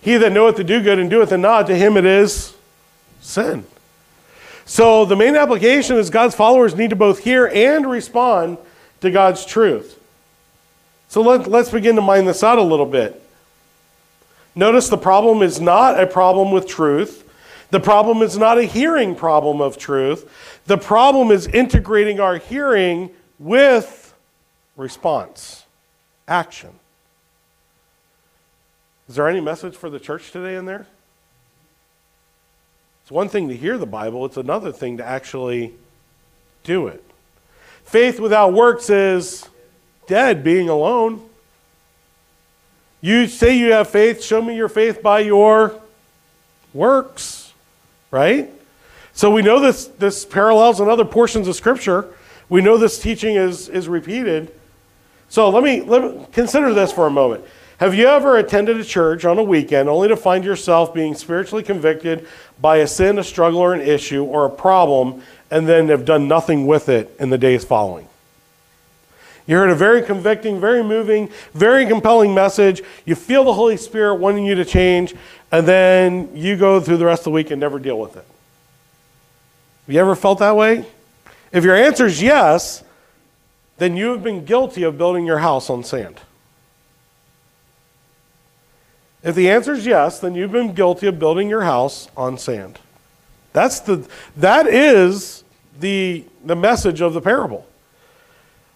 He that knoweth to do good and doeth it not, to him it is sin. So the main application is God's followers need to both hear and respond to God's truth. So let, let's begin to mine this out a little bit. Notice the problem is not a problem with truth. The problem is not a hearing problem of truth. The problem is integrating our hearing with response, action. Is there any message for the church today in there? It's one thing to hear the Bible, it's another thing to actually do it. Faith without works is dead being alone. You say you have faith, show me your faith by your works, right? So we know this, this parallels in other portions of Scripture. We know this teaching is, is repeated. So let me, let me consider this for a moment. Have you ever attended a church on a weekend only to find yourself being spiritually convicted by a sin, a struggle, or an issue, or a problem, and then have done nothing with it in the days following? You heard a very convicting, very moving, very compelling message. You feel the Holy Spirit wanting you to change, and then you go through the rest of the week and never deal with it. Have you ever felt that way? If your answer is yes, then you have been guilty of building your house on sand. If the answer is yes, then you've been guilty of building your house on sand. That's the, that is the, the message of the parable.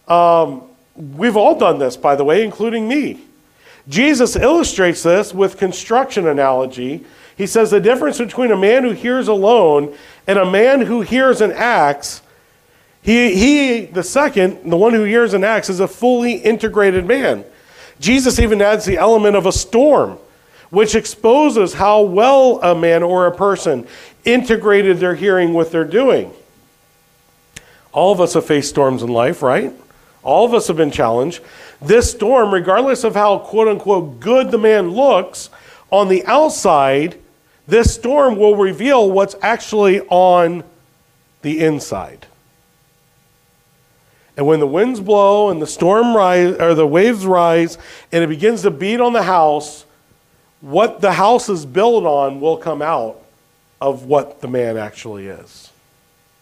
Um, we've all done this, by the way, including me. Jesus illustrates this with construction analogy. He says the difference between a man who hears alone and a man who hears and acts, he, he, the second, the one who hears and acts, is a fully integrated man. Jesus even adds the element of a storm, which exposes how well a man or a person integrated their hearing with their doing. All of us have faced storms in life, right? All of us have been challenged. This storm, regardless of how quote unquote good the man looks, on the outside, this storm will reveal what's actually on the inside. And when the winds blow and the storm rise or the waves rise and it begins to beat on the house, what the house is built on will come out of what the man actually is,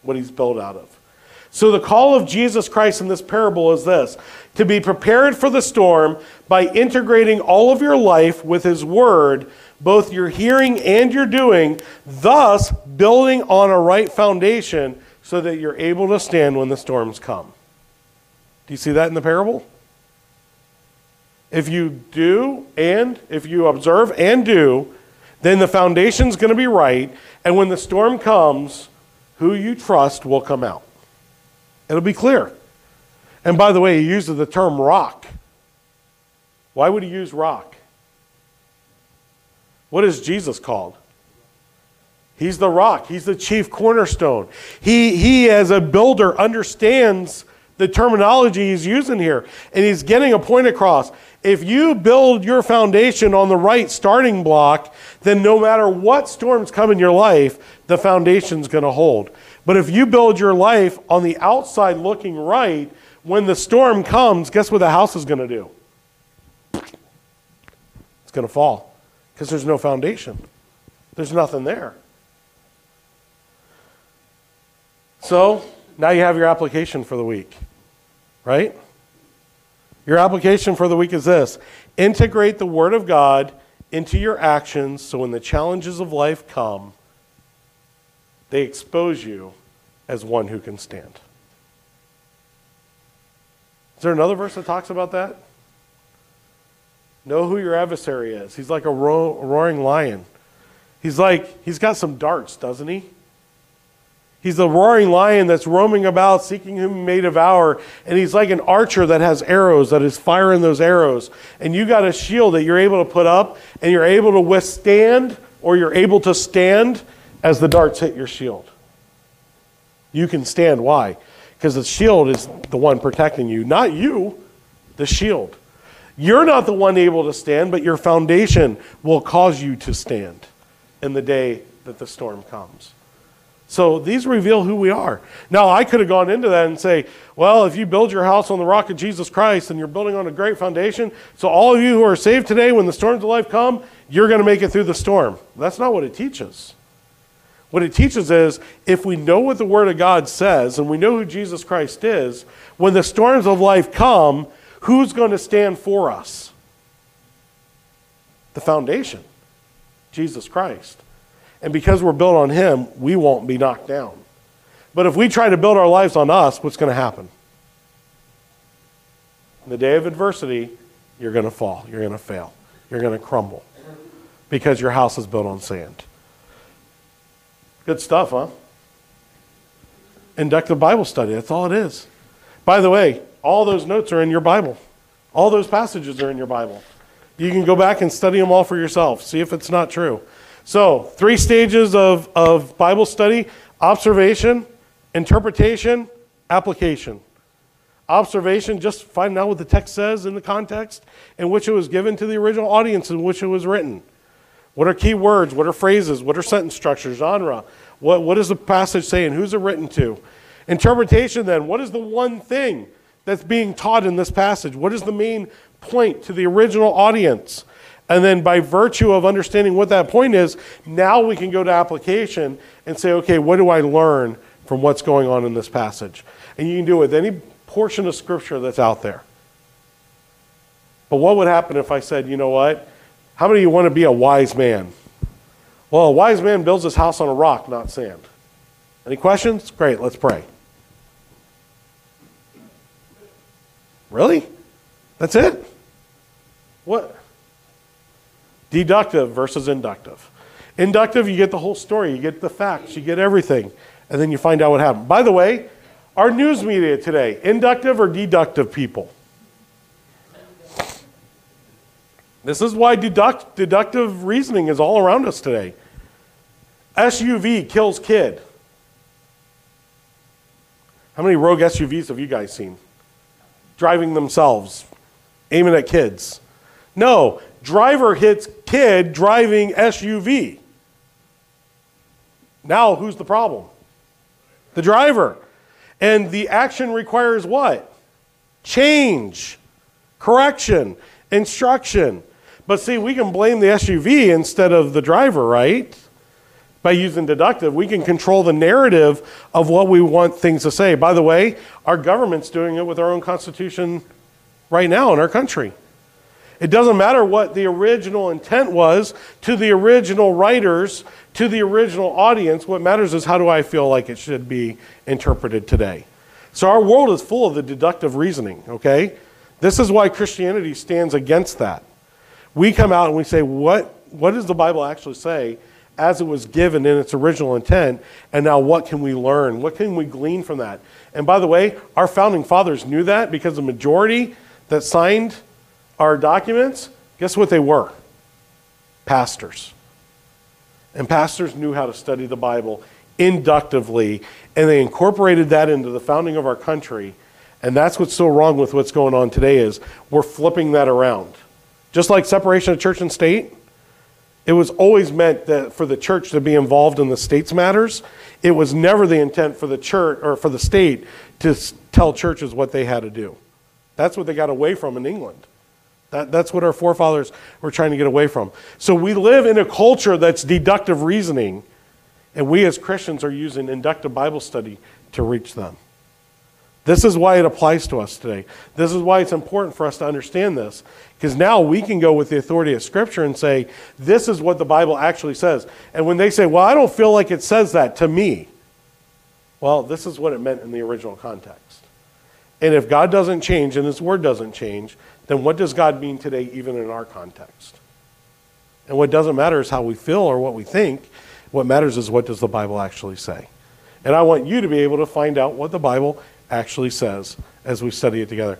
what he's built out of. So, the call of Jesus Christ in this parable is this to be prepared for the storm by integrating all of your life with His Word, both your hearing and your doing, thus building on a right foundation so that you're able to stand when the storms come. Do you see that in the parable? If you do and if you observe and do, then the foundation's going to be right, and when the storm comes, who you trust will come out. It'll be clear. And by the way, he uses the term rock. Why would he use rock? What is Jesus called? He's the rock. He's the chief cornerstone. He, he as a builder, understands the terminology he's using here. And he's getting a point across. If you build your foundation on the right starting block, then no matter what storms come in your life, the foundation's going to hold. But if you build your life on the outside looking right, when the storm comes, guess what the house is going to do? It's going to fall because there's no foundation, there's nothing there. So now you have your application for the week, right? Your application for the week is this integrate the Word of God into your actions so when the challenges of life come, they expose you as one who can stand. Is there another verse that talks about that? Know who your adversary is. He's like a ro- roaring lion. He's like, he's got some darts, doesn't he? He's the roaring lion that's roaming about seeking whom he may devour. And he's like an archer that has arrows, that is firing those arrows. And you got a shield that you're able to put up, and you're able to withstand, or you're able to stand as the darts hit your shield. You can stand. Why? Because the shield is the one protecting you, not you, the shield. You're not the one able to stand, but your foundation will cause you to stand in the day that the storm comes. So these reveal who we are. Now, I could have gone into that and say, well, if you build your house on the rock of Jesus Christ and you're building on a great foundation, so all of you who are saved today, when the storms of life come, you're going to make it through the storm. That's not what it teaches. What it teaches is if we know what the Word of God says and we know who Jesus Christ is, when the storms of life come, who's going to stand for us? The foundation, Jesus Christ. And because we're built on Him, we won't be knocked down. But if we try to build our lives on us, what's going to happen? In the day of adversity, you're going to fall. You're going to fail. You're going to crumble because your house is built on sand. Good stuff, huh? Inductive Bible study. That's all it is. By the way, all those notes are in your Bible. All those passages are in your Bible. You can go back and study them all for yourself, see if it's not true. So, three stages of, of Bible study observation, interpretation, application. Observation, just finding out what the text says in the context in which it was given to the original audience in which it was written. What are key words? What are phrases? What are sentence structure, genre? What, what is the passage saying? Who's it written to? Interpretation, then, what is the one thing that's being taught in this passage? What is the main point to the original audience? And then, by virtue of understanding what that point is, now we can go to application and say, okay, what do I learn from what's going on in this passage? And you can do it with any portion of Scripture that's out there. But what would happen if I said, you know what? How many of you want to be a wise man? Well, a wise man builds his house on a rock, not sand. Any questions? Great, let's pray. Really? That's it? What? Deductive versus inductive. Inductive, you get the whole story, you get the facts, you get everything, and then you find out what happened. By the way, our news media today, inductive or deductive people? This is why deduct, deductive reasoning is all around us today. SUV kills kid. How many rogue SUVs have you guys seen? Driving themselves, aiming at kids. No, driver hits kid driving SUV. Now, who's the problem? The driver. And the action requires what? Change, correction, instruction. But see, we can blame the SUV instead of the driver, right? By using deductive, we can control the narrative of what we want things to say. By the way, our government's doing it with our own constitution right now in our country. It doesn't matter what the original intent was to the original writers, to the original audience. What matters is how do I feel like it should be interpreted today. So our world is full of the deductive reasoning, okay? This is why Christianity stands against that. We come out and we say, what, what does the Bible actually say as it was given in its original intent? And now what can we learn? What can we glean from that? And by the way, our founding fathers knew that because the majority that signed our documents, guess what they were? Pastors. And pastors knew how to study the Bible inductively, and they incorporated that into the founding of our country. And that's what's so wrong with what's going on today is we're flipping that around. Just like separation of church and state, it was always meant that for the church to be involved in the state's matters. It was never the intent for the church or for the state to tell churches what they had to do. That's what they got away from in England. That, that's what our forefathers were trying to get away from. So we live in a culture that's deductive reasoning, and we as Christians are using inductive Bible study to reach them. This is why it applies to us today. This is why it's important for us to understand this. Because now we can go with the authority of Scripture and say, this is what the Bible actually says. And when they say, well, I don't feel like it says that to me, well, this is what it meant in the original context. And if God doesn't change and His Word doesn't change, then what does God mean today, even in our context? And what doesn't matter is how we feel or what we think. What matters is what does the Bible actually say. And I want you to be able to find out what the Bible actually says as we study it together.